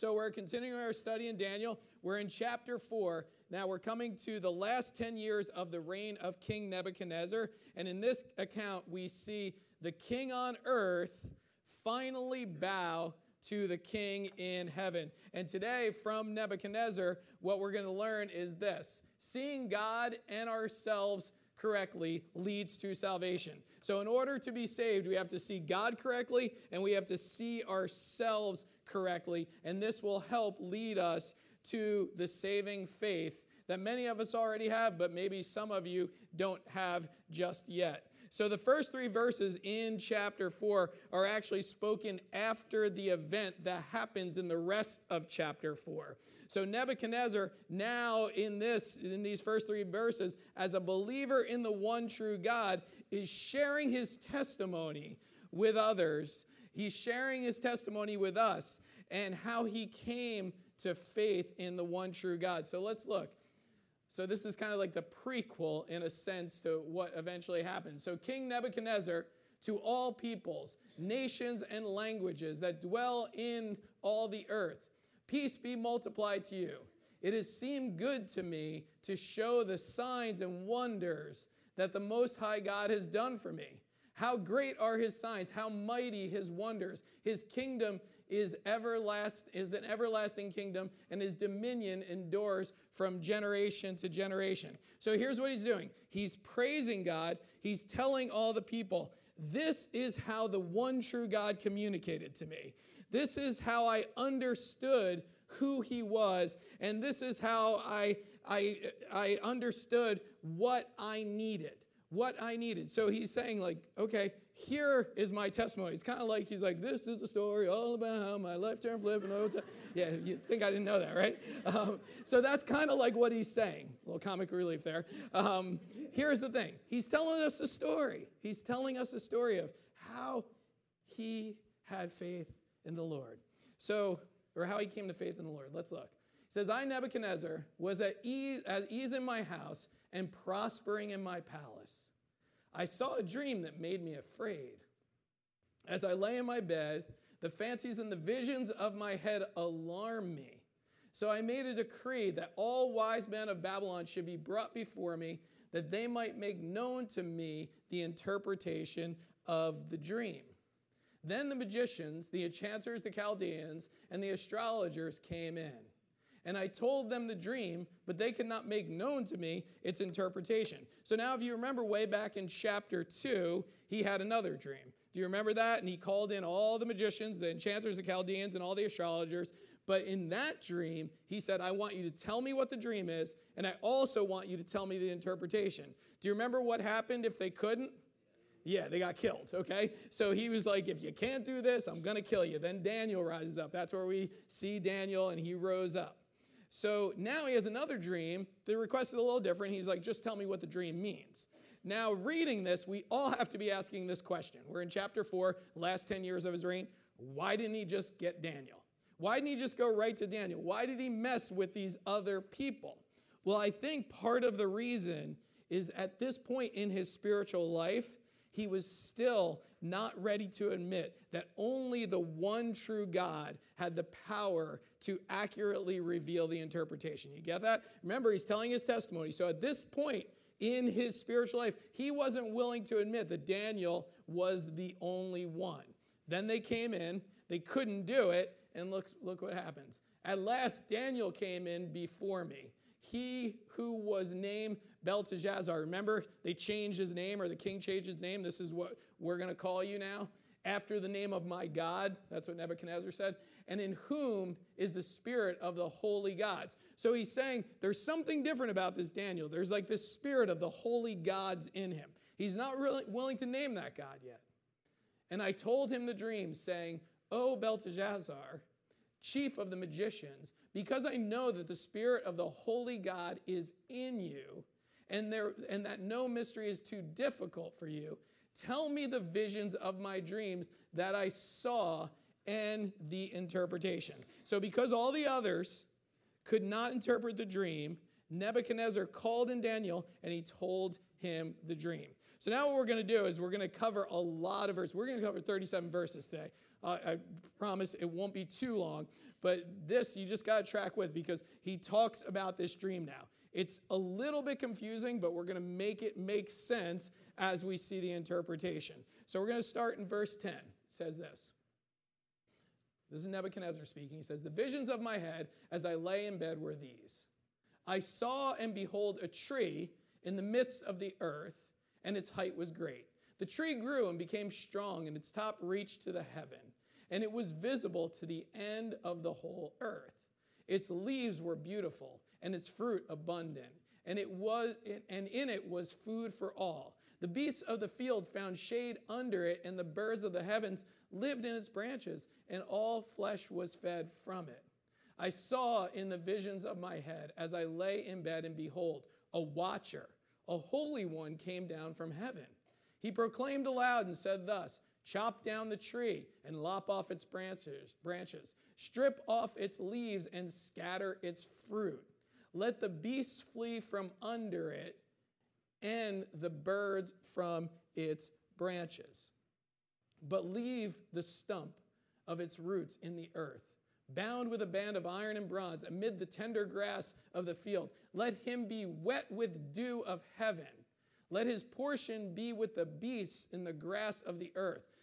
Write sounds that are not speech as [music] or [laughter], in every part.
So we're continuing our study in Daniel. We're in chapter 4. Now we're coming to the last 10 years of the reign of King Nebuchadnezzar. And in this account, we see the king on earth finally bow to the king in heaven. And today, from Nebuchadnezzar, what we're going to learn is this seeing God and ourselves correctly leads to salvation. So, in order to be saved, we have to see God correctly and we have to see ourselves correctly. And this will help lead us to the saving faith that many of us already have, but maybe some of you don't have just yet. So the first three verses in chapter 4 are actually spoken after the event that happens in the rest of chapter 4. So Nebuchadnezzar now in this in these first 3 verses as a believer in the one true God is sharing his testimony with others. He's sharing his testimony with us and how he came to faith in the one true God. So let's look. So, this is kind of like the prequel, in a sense, to what eventually happened. So, King Nebuchadnezzar, to all peoples, nations, and languages that dwell in all the earth, peace be multiplied to you. It has seemed good to me to show the signs and wonders that the Most High God has done for me. How great are his signs, how mighty his wonders. His kingdom is everlast is an everlasting kingdom and his dominion endures from generation to generation. So here's what he's doing. He's praising God. He's telling all the people, this is how the one true God communicated to me. This is how I understood who he was and this is how I I I understood what I needed what I needed. So he's saying, like, okay, here is my testimony. It's kind of like he's like, this is a story all about how my life turned flip and that. Yeah, you think I didn't know that, right? Um, so that's kind of like what he's saying. A little comic relief there. Um, here's the thing he's telling us a story. He's telling us a story of how he had faith in the Lord. So, or how he came to faith in the Lord. Let's look. He says, I, Nebuchadnezzar, was at ease, at ease in my house and prospering in my palace. I saw a dream that made me afraid. As I lay in my bed, the fancies and the visions of my head alarmed me. So I made a decree that all wise men of Babylon should be brought before me, that they might make known to me the interpretation of the dream. Then the magicians, the enchanters, the Chaldeans, and the astrologers came in. And I told them the dream, but they could not make known to me its interpretation. So now, if you remember way back in chapter 2, he had another dream. Do you remember that? And he called in all the magicians, the enchanters, the Chaldeans, and all the astrologers. But in that dream, he said, I want you to tell me what the dream is, and I also want you to tell me the interpretation. Do you remember what happened if they couldn't? Yeah, they got killed, okay? So he was like, if you can't do this, I'm gonna kill you. Then Daniel rises up. That's where we see Daniel, and he rose up. So now he has another dream. The request is a little different. He's like, just tell me what the dream means. Now, reading this, we all have to be asking this question. We're in chapter four, last 10 years of his reign. Why didn't he just get Daniel? Why didn't he just go right to Daniel? Why did he mess with these other people? Well, I think part of the reason is at this point in his spiritual life, he was still not ready to admit that only the one true God had the power to accurately reveal the interpretation. You get that? Remember, he's telling his testimony. So at this point in his spiritual life, he wasn't willing to admit that Daniel was the only one. Then they came in, they couldn't do it, and look, look what happens. At last, Daniel came in before me. He who was named Belteshazzar. Remember, they changed his name, or the king changed his name. This is what we're going to call you now. After the name of my God. That's what Nebuchadnezzar said. And in whom is the spirit of the holy gods. So he's saying there's something different about this Daniel. There's like this spirit of the holy gods in him. He's not really willing to name that God yet. And I told him the dream, saying, O Belteshazzar, chief of the magicians, because I know that the spirit of the holy God is in you, and, there, and that no mystery is too difficult for you. Tell me the visions of my dreams that I saw and the interpretation. So, because all the others could not interpret the dream, Nebuchadnezzar called in Daniel and he told him the dream. So, now what we're going to do is we're going to cover a lot of verses. We're going to cover 37 verses today. Uh, I promise it won't be too long, but this you just got to track with because he talks about this dream now. It's a little bit confusing, but we're going to make it make sense as we see the interpretation. So we're going to start in verse 10. It says this. This is Nebuchadnezzar speaking. He says, The visions of my head as I lay in bed were these I saw and behold a tree in the midst of the earth, and its height was great. The tree grew and became strong, and its top reached to the heaven, and it was visible to the end of the whole earth. Its leaves were beautiful, and its fruit abundant, and it was and in it was food for all. The beasts of the field found shade under it, and the birds of the heavens lived in its branches, and all flesh was fed from it. I saw in the visions of my head as I lay in bed, and behold, a watcher, a holy one, came down from heaven. He proclaimed aloud and said thus Chop down the tree and lop off its branches, branches. Strip off its leaves and scatter its fruit. Let the beasts flee from under it and the birds from its branches. But leave the stump of its roots in the earth, bound with a band of iron and bronze amid the tender grass of the field. Let him be wet with dew of heaven. Let his portion be with the beasts in the grass of the earth.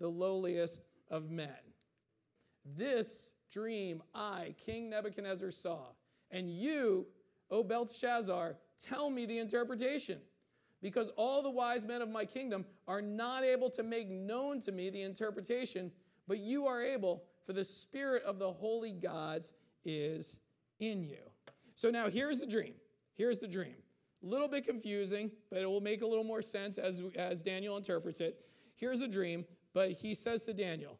the lowliest of men. This dream I, King Nebuchadnezzar, saw, and you, O Belshazzar, tell me the interpretation. Because all the wise men of my kingdom are not able to make known to me the interpretation, but you are able, for the spirit of the holy gods is in you. So now here's the dream. Here's the dream. A little bit confusing, but it will make a little more sense as, as Daniel interprets it. Here's the dream, but he says to Daniel,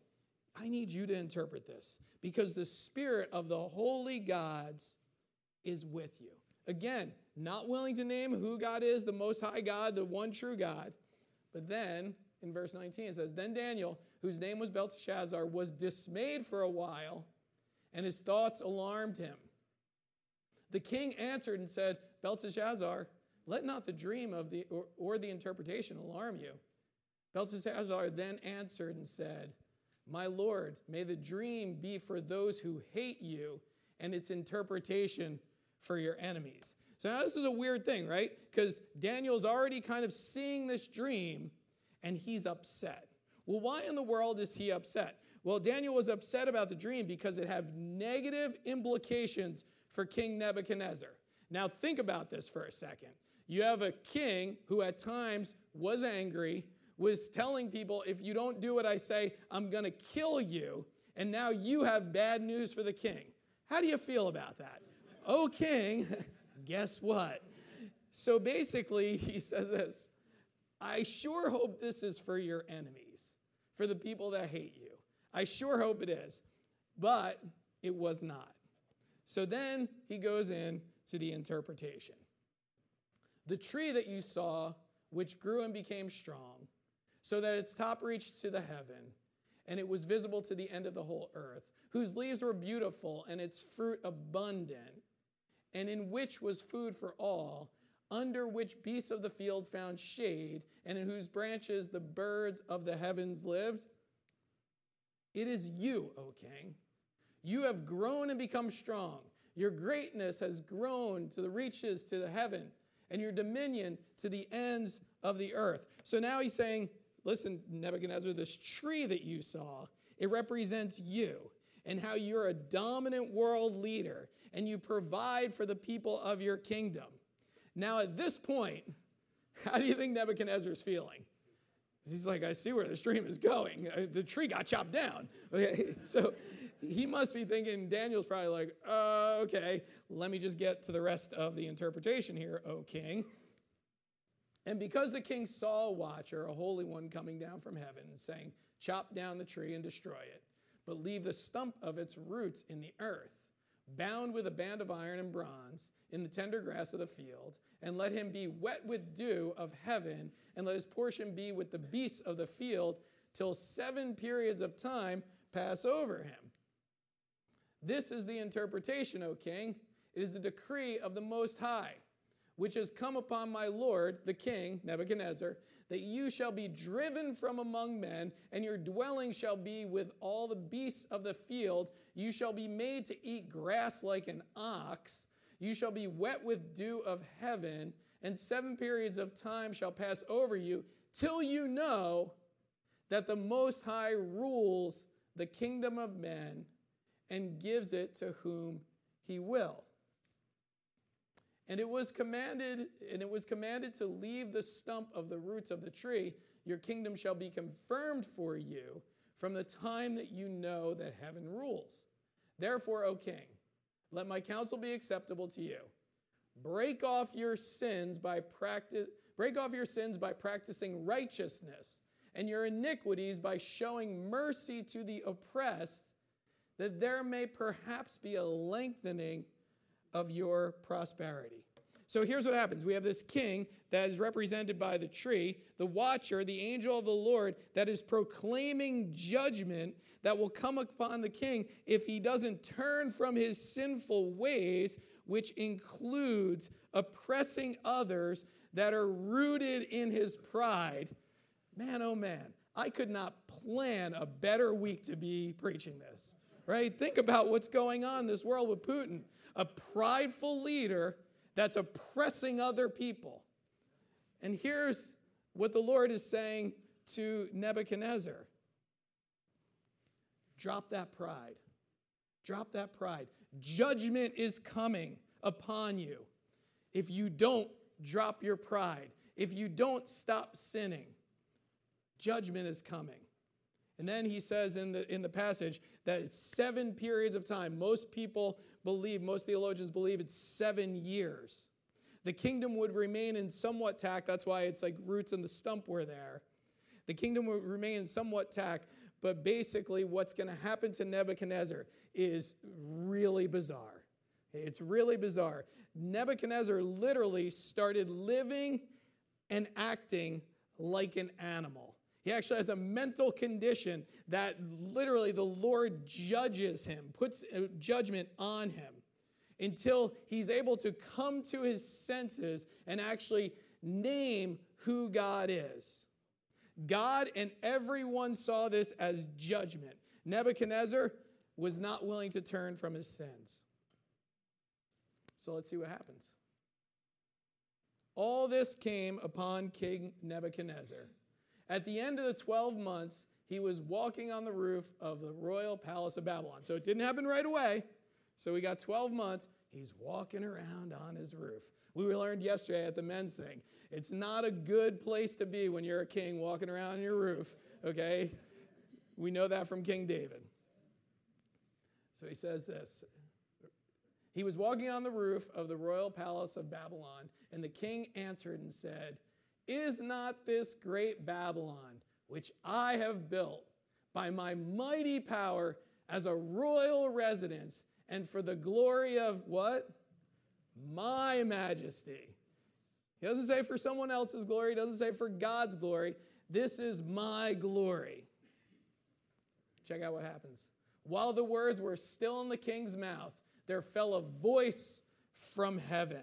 I need you to interpret this because the spirit of the holy gods is with you. Again, not willing to name who God is, the Most High God, the one true God. But then in verse 19 it says, Then Daniel, whose name was Belteshazzar, was dismayed for a while, and his thoughts alarmed him. The king answered and said, Belteshazzar, let not the dream of the or, or the interpretation alarm you. Belteshazzar then answered and said, My lord, may the dream be for those who hate you, and its interpretation for your enemies. So now this is a weird thing, right? Because Daniel's already kind of seeing this dream and he's upset. Well, why in the world is he upset? Well, Daniel was upset about the dream because it had negative implications for King Nebuchadnezzar. Now, think about this for a second. You have a king who at times was angry, was telling people, if you don't do what I say, I'm going to kill you. And now you have bad news for the king. How do you feel about that? Oh, king, [laughs] guess what? So basically, [laughs] he says this I sure hope this is for your enemies, for the people that hate you. I sure hope it is. But it was not. So then he goes in to the interpretation. The tree that you saw, which grew and became strong, so that its top reached to the heaven, and it was visible to the end of the whole earth, whose leaves were beautiful and its fruit abundant, and in which was food for all, under which beasts of the field found shade, and in whose branches the birds of the heavens lived? It is you, O king. You have grown and become strong. Your greatness has grown to the reaches to the heaven, and your dominion to the ends of the earth. So now he's saying, Listen, Nebuchadnezzar, this tree that you saw, it represents you and how you're a dominant world leader and you provide for the people of your kingdom. Now, at this point, [laughs] how do you think Nebuchadnezzar's feeling? He's like, I see where the stream is going. Uh, the tree got chopped down. [laughs] Okay, so he must be thinking, Daniel's probably like, uh, okay, let me just get to the rest of the interpretation here, O king. And because the king saw a watcher, a holy one coming down from heaven, and saying, Chop down the tree and destroy it, but leave the stump of its roots in the earth, bound with a band of iron and bronze in the tender grass of the field, and let him be wet with dew of heaven, and let his portion be with the beasts of the field, till seven periods of time pass over him. This is the interpretation, O king. It is the decree of the Most High, which has come upon my Lord, the king, Nebuchadnezzar, that you shall be driven from among men, and your dwelling shall be with all the beasts of the field. You shall be made to eat grass like an ox. You shall be wet with dew of heaven, and seven periods of time shall pass over you, till you know that the Most High rules the kingdom of men and gives it to whom he will. And it was commanded, and it was commanded to leave the stump of the roots of the tree. Your kingdom shall be confirmed for you from the time that you know that heaven rules. Therefore, O king, let my counsel be acceptable to you. Break off your sins by practice, break off your sins by practicing righteousness, and your iniquities by showing mercy to the oppressed that there may perhaps be a lengthening of your prosperity. So here's what happens we have this king that is represented by the tree, the watcher, the angel of the Lord, that is proclaiming judgment that will come upon the king if he doesn't turn from his sinful ways, which includes oppressing others that are rooted in his pride. Man, oh man, I could not plan a better week to be preaching this right? Think about what's going on in this world with Putin a prideful leader that's oppressing other people. And here's what the Lord is saying to Nebuchadnezzar drop that pride. Drop that pride. Judgment is coming upon you if you don't drop your pride, if you don't stop sinning. Judgment is coming. And then he says in the, in the passage that it's seven periods of time. Most people believe, most theologians believe it's seven years. The kingdom would remain in somewhat tact. That's why it's like roots and the stump were there. The kingdom would remain in somewhat tact, but basically, what's going to happen to Nebuchadnezzar is really bizarre. It's really bizarre. Nebuchadnezzar literally started living and acting like an animal. He actually has a mental condition that literally the Lord judges him, puts uh, judgment on him until he's able to come to his senses and actually name who God is. God and everyone saw this as judgment. Nebuchadnezzar was not willing to turn from his sins. So let's see what happens. All this came upon King Nebuchadnezzar. At the end of the 12 months, he was walking on the roof of the royal palace of Babylon. So it didn't happen right away. So we got 12 months. He's walking around on his roof. We learned yesterday at the men's thing. It's not a good place to be when you're a king walking around on your roof, okay? We know that from King David. So he says this He was walking on the roof of the royal palace of Babylon, and the king answered and said, is not this great Babylon, which I have built by my mighty power as a royal residence and for the glory of what? My majesty. He doesn't say for someone else's glory, he doesn't say for God's glory. This is my glory. Check out what happens. While the words were still in the king's mouth, there fell a voice from heaven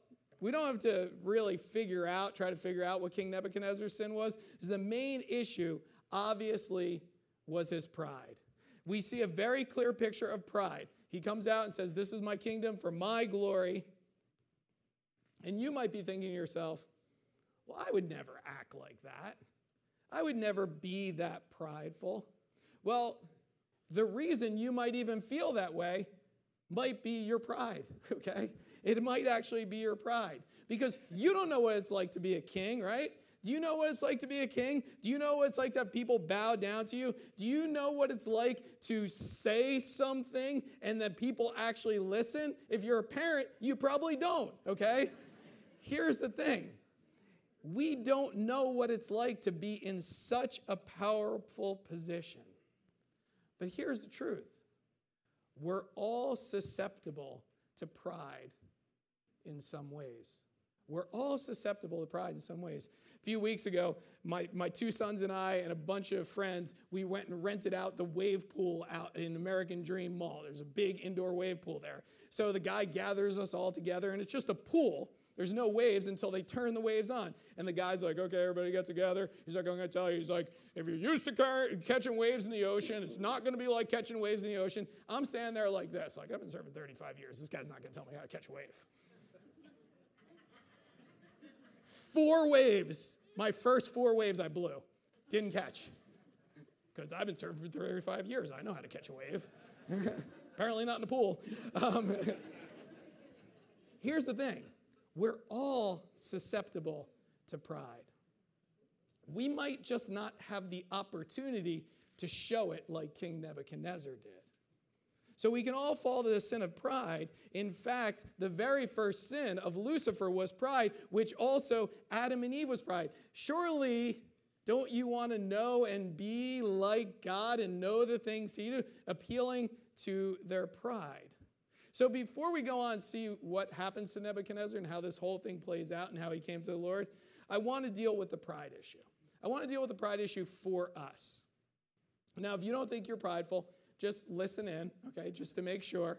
we don't have to really figure out, try to figure out what King Nebuchadnezzar's sin was. The main issue, obviously, was his pride. We see a very clear picture of pride. He comes out and says, This is my kingdom for my glory. And you might be thinking to yourself, Well, I would never act like that. I would never be that prideful. Well, the reason you might even feel that way might be your pride, [laughs] okay? It might actually be your pride because you don't know what it's like to be a king, right? Do you know what it's like to be a king? Do you know what it's like to have people bow down to you? Do you know what it's like to say something and that people actually listen? If you're a parent, you probably don't, okay? Here's the thing we don't know what it's like to be in such a powerful position. But here's the truth we're all susceptible to pride in some ways. We're all susceptible to pride in some ways. A few weeks ago, my, my two sons and I and a bunch of friends, we went and rented out the wave pool out in American Dream Mall. There's a big indoor wave pool there. So the guy gathers us all together, and it's just a pool there's no waves until they turn the waves on. And the guy's like, okay, everybody get together. He's like, I'm going to tell you. He's like, if you're used to catching waves in the ocean, it's not going to be like catching waves in the ocean. I'm standing there like this. Like, I've been serving 35 years. This guy's not going to tell me how to catch a wave. Four waves. My first four waves I blew. Didn't catch. Because I've been surfing for 35 years. I know how to catch a wave. [laughs] Apparently not in the pool. Um, [laughs] here's the thing we're all susceptible to pride. We might just not have the opportunity to show it like King Nebuchadnezzar did. So we can all fall to the sin of pride. In fact, the very first sin of Lucifer was pride, which also Adam and Eve was pride. Surely, don't you want to know and be like God and know the things He do? Appealing to their pride. So before we go on see what happens to Nebuchadnezzar and how this whole thing plays out and how he came to the Lord, I want to deal with the pride issue. I want to deal with the pride issue for us. Now, if you don't think you're prideful, just listen in, okay, just to make sure.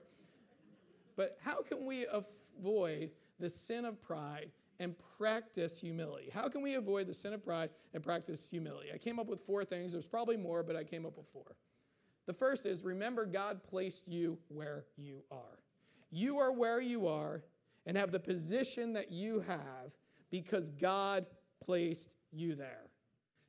But how can we avoid the sin of pride and practice humility? How can we avoid the sin of pride and practice humility? I came up with four things. There's probably more, but I came up with four. The first is remember God placed you where you are. You are where you are and have the position that you have because God placed you there.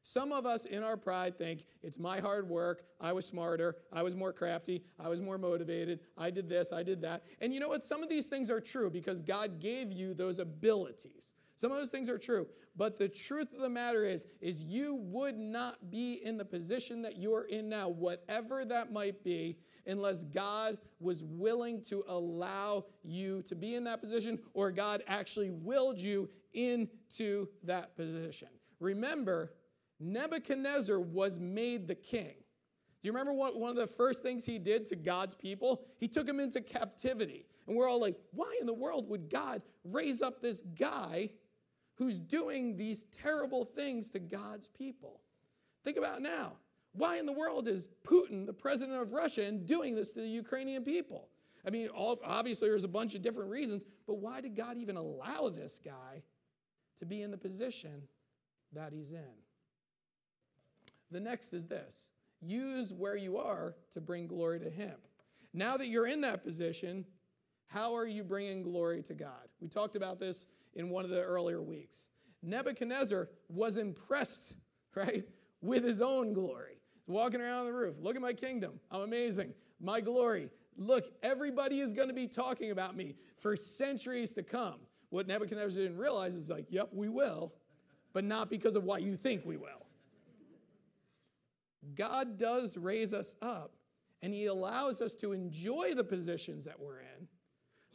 Some of us in our pride think it's my hard work. I was smarter. I was more crafty. I was more motivated. I did this. I did that. And you know what? Some of these things are true because God gave you those abilities. Some of those things are true. But the truth of the matter is, is you would not be in the position that you are in now, whatever that might be, unless God was willing to allow you to be in that position or God actually willed you into that position. Remember, Nebuchadnezzar was made the king. Do you remember what one of the first things he did to God's people? He took them into captivity. And we're all like, why in the world would God raise up this guy who's doing these terrible things to God's people? Think about now. Why in the world is Putin, the president of Russia, and doing this to the Ukrainian people? I mean, obviously there's a bunch of different reasons, but why did God even allow this guy to be in the position that he's in? The next is this use where you are to bring glory to Him. Now that you're in that position, how are you bringing glory to God? We talked about this in one of the earlier weeks. Nebuchadnezzar was impressed, [laughs] right, with his own glory walking around the roof. Look at my kingdom. I'm amazing. My glory. Look, everybody is going to be talking about me for centuries to come. What Nebuchadnezzar didn't realize is like, yep, we will, but not because of what you think we will. God does raise us up and he allows us to enjoy the positions that we're in.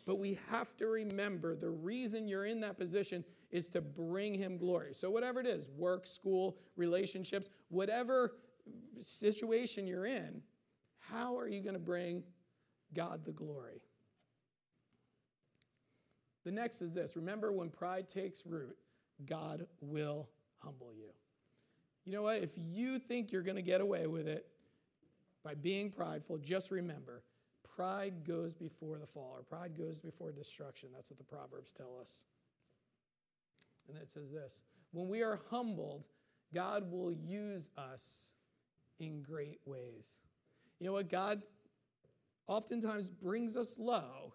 But we have to remember the reason you're in that position is to bring him glory. So, whatever it is work, school, relationships, whatever situation you're in, how are you going to bring God the glory? The next is this remember, when pride takes root, God will humble you. You know what? If you think you're going to get away with it by being prideful, just remember pride goes before the fall, or pride goes before destruction. That's what the Proverbs tell us. And it says this When we are humbled, God will use us in great ways. You know what? God oftentimes brings us low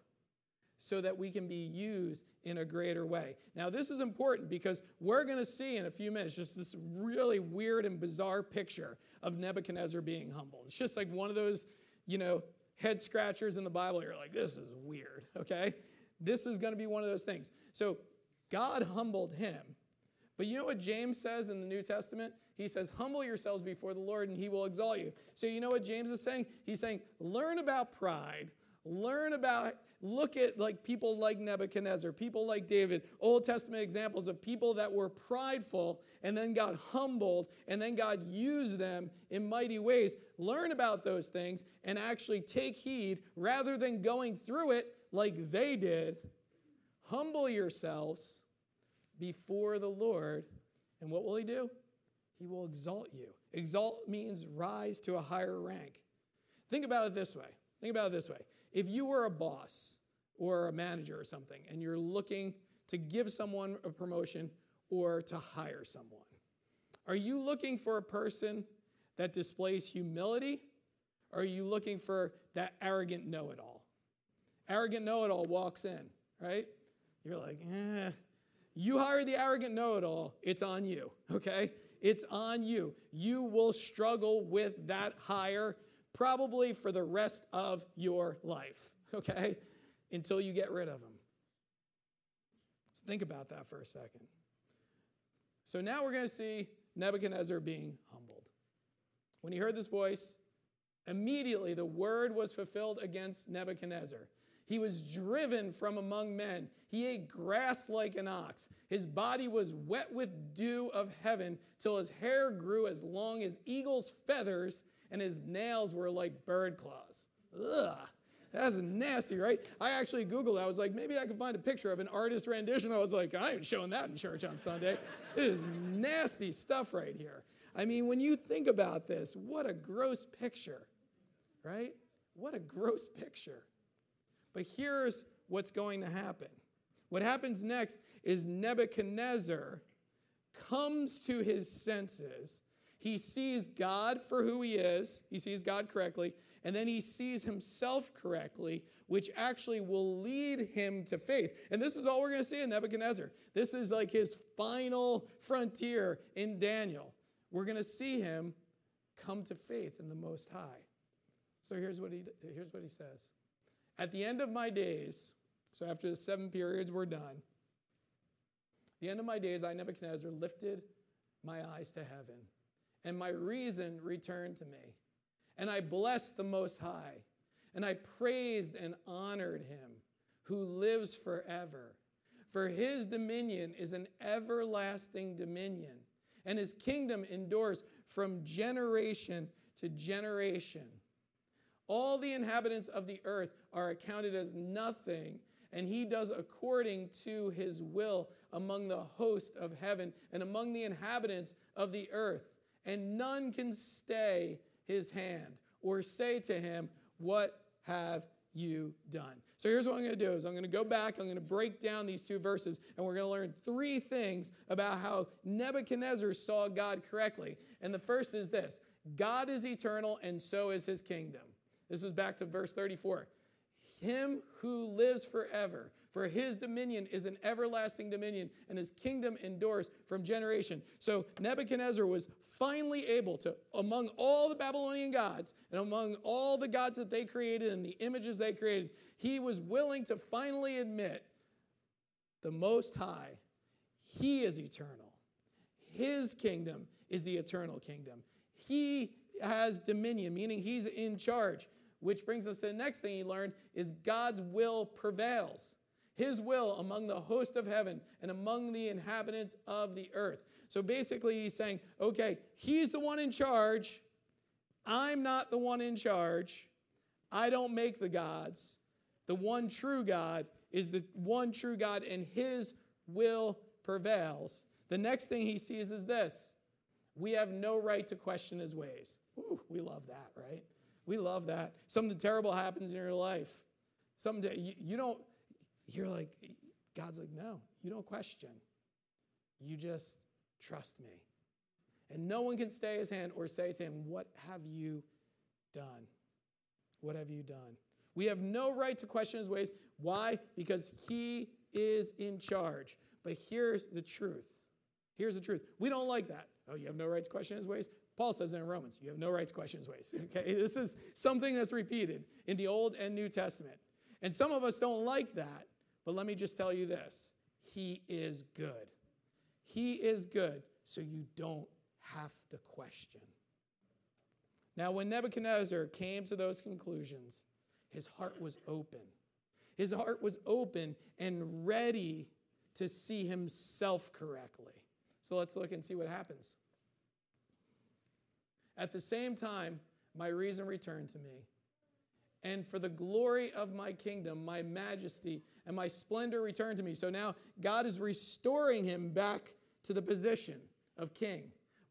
so that we can be used in a greater way. Now, this is important because we're going to see in a few minutes just this really weird and bizarre picture of Nebuchadnezzar being humbled. It's just like one of those you know, head scratchers in the Bible. You're like, this is weird, okay? This is going to be one of those things. So God humbled him. But you know what James says in the New Testament? He says, Humble yourselves before the Lord and he will exalt you. So you know what James is saying? He's saying, Learn about pride. Learn about, look at like people like Nebuchadnezzar, people like David, Old Testament examples of people that were prideful and then got humbled and then God used them in mighty ways. Learn about those things and actually take heed rather than going through it like they did. Humble yourselves before the Lord. And what will he do? He will exalt you. Exalt means rise to a higher rank. Think about it this way. Think about it this way. If you were a boss or a manager or something and you're looking to give someone a promotion or to hire someone, are you looking for a person that displays humility or are you looking for that arrogant know it all? Arrogant know it all walks in, right? You're like, eh. You hire the arrogant know it all, it's on you, okay? It's on you. You will struggle with that hire probably for the rest of your life, okay? Until you get rid of them. So think about that for a second. So now we're going to see Nebuchadnezzar being humbled. When he heard this voice, immediately the word was fulfilled against Nebuchadnezzar. He was driven from among men. He ate grass like an ox. His body was wet with dew of heaven till his hair grew as long as eagle's feathers and his nails were like bird claws. Ugh. That's nasty, right? I actually Googled. I was like, maybe I could find a picture of an artist rendition. I was like, I ain't showing that in church on Sunday. this is nasty stuff right here. I mean, when you think about this, what a gross picture, right? What a gross picture. But here's what's going to happen. What happens next is Nebuchadnezzar comes to his senses. He sees God for who he is, he sees God correctly, and then he sees himself correctly, which actually will lead him to faith. And this is all we're going to see in Nebuchadnezzar. This is like his final frontier in Daniel. We're going to see him come to faith in the Most High. So here's what he, here's what he says. At the end of my days, so after the seven periods were done, the end of my days, I, Nebuchadnezzar, lifted my eyes to heaven, and my reason returned to me. And I blessed the Most High, and I praised and honored him who lives forever. For his dominion is an everlasting dominion, and his kingdom endures from generation to generation. All the inhabitants of the earth are accounted as nothing, and he does according to his will among the host of heaven and among the inhabitants of the earth. And none can stay his hand or say to him, What have you done? So here's what I'm going to do is I'm going to go back, I'm going to break down these two verses, and we're going to learn three things about how Nebuchadnezzar saw God correctly. And the first is this God is eternal, and so is his kingdom. This was back to verse 34. Him who lives forever, for his dominion is an everlasting dominion, and his kingdom endures from generation. So Nebuchadnezzar was finally able to, among all the Babylonian gods and among all the gods that they created and the images they created, he was willing to finally admit the Most High, he is eternal. His kingdom is the eternal kingdom. He has dominion, meaning he's in charge. Which brings us to the next thing he learned is God's will prevails. His will among the host of heaven and among the inhabitants of the earth. So basically, he's saying, okay, he's the one in charge. I'm not the one in charge. I don't make the gods. The one true God is the one true God, and his will prevails. The next thing he sees is this we have no right to question his ways. Ooh, we love that, right? We love that. Something terrible happens in your life. Something you, you don't, you're like, God's like, no, you don't question. You just trust me. And no one can stay his hand or say to him, What have you done? What have you done? We have no right to question his ways. Why? Because he is in charge. But here's the truth. Here's the truth. We don't like that. Oh, you have no right to question his ways? Paul says in Romans, you have no right to question his ways. [laughs] Okay, this is something that's repeated in the Old and New Testament. And some of us don't like that, but let me just tell you this He is good. He is good, so you don't have to question. Now, when Nebuchadnezzar came to those conclusions, his heart was open. His heart was open and ready to see himself correctly. So let's look and see what happens. At the same time, my reason returned to me. And for the glory of my kingdom, my majesty and my splendor returned to me. So now God is restoring him back to the position of king.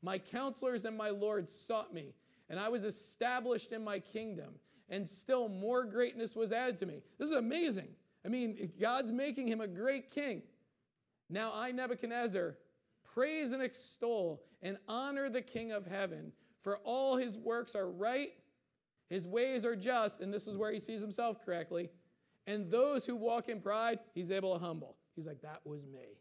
My counselors and my lords sought me, and I was established in my kingdom, and still more greatness was added to me. This is amazing. I mean, God's making him a great king. Now I, Nebuchadnezzar, praise and extol and honor the King of heaven, for all his works are right, his ways are just, and this is where he sees himself correctly. And those who walk in pride, he's able to humble. He's like, that was me.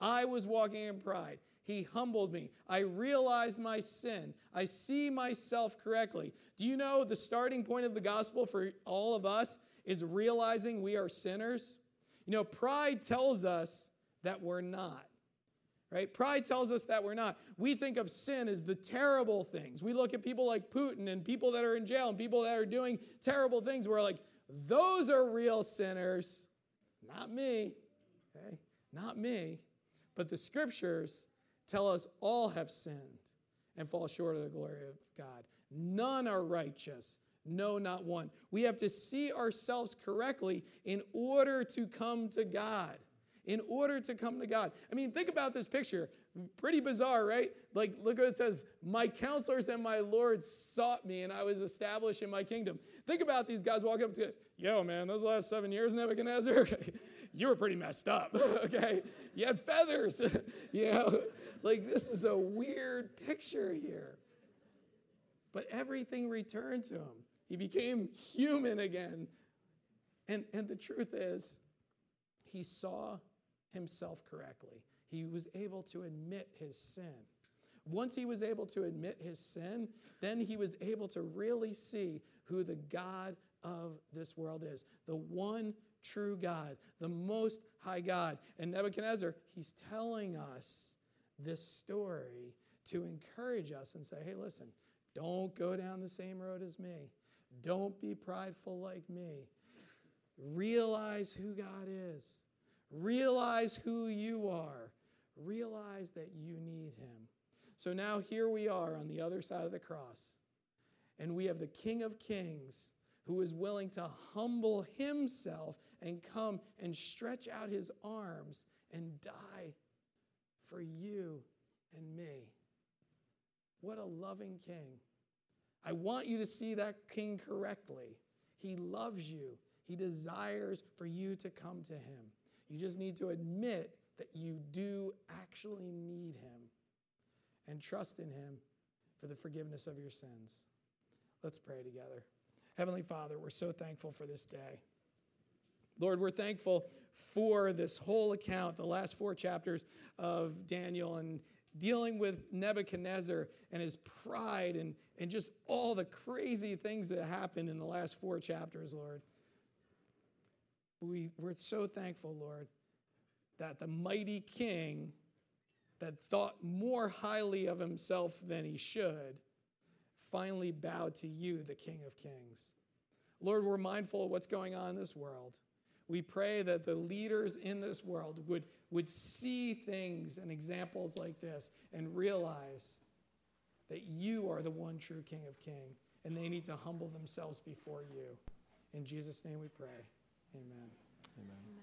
I was walking in pride. He humbled me. I realized my sin. I see myself correctly. Do you know the starting point of the gospel for all of us is realizing we are sinners? You know, pride tells us that we're not. Right? Pride tells us that we're not. We think of sin as the terrible things. We look at people like Putin and people that are in jail and people that are doing terrible things. We're like, those are real sinners. Not me. Okay? Not me. But the scriptures tell us all have sinned and fall short of the glory of God. None are righteous. No, not one. We have to see ourselves correctly in order to come to God. In order to come to God. I mean, think about this picture. Pretty bizarre, right? Like, look what it says My counselors and my lords sought me, and I was established in my kingdom. Think about these guys walking up to, yo, man, those last seven years, Nebuchadnezzar, [laughs] you were pretty messed up, [laughs] okay? You had feathers, [laughs] you know? Like, this is a weird picture here. But everything returned to him. He became human again. And, and the truth is, he saw himself correctly. He was able to admit his sin. Once he was able to admit his sin, then he was able to really see who the God of this world is the one true God, the most high God. And Nebuchadnezzar, he's telling us this story to encourage us and say, hey, listen, don't go down the same road as me. Don't be prideful like me. Realize who God is. Realize who you are. Realize that you need Him. So now here we are on the other side of the cross, and we have the King of Kings who is willing to humble Himself and come and stretch out His arms and die for you and me. What a loving King. I want you to see that king correctly. He loves you, he desires for you to come to him. You just need to admit that you do actually need him and trust in him for the forgiveness of your sins. Let's pray together. Heavenly Father, we're so thankful for this day. Lord, we're thankful for this whole account, the last four chapters of Daniel and dealing with Nebuchadnezzar and his pride and, and just all the crazy things that happened in the last four chapters, Lord. We, we're so thankful, Lord, that the mighty king that thought more highly of himself than he should finally bowed to you, the King of Kings. Lord, we're mindful of what's going on in this world. We pray that the leaders in this world would, would see things and examples like this and realize that you are the one true King of Kings, and they need to humble themselves before you. In Jesus' name we pray. Amen. Amen.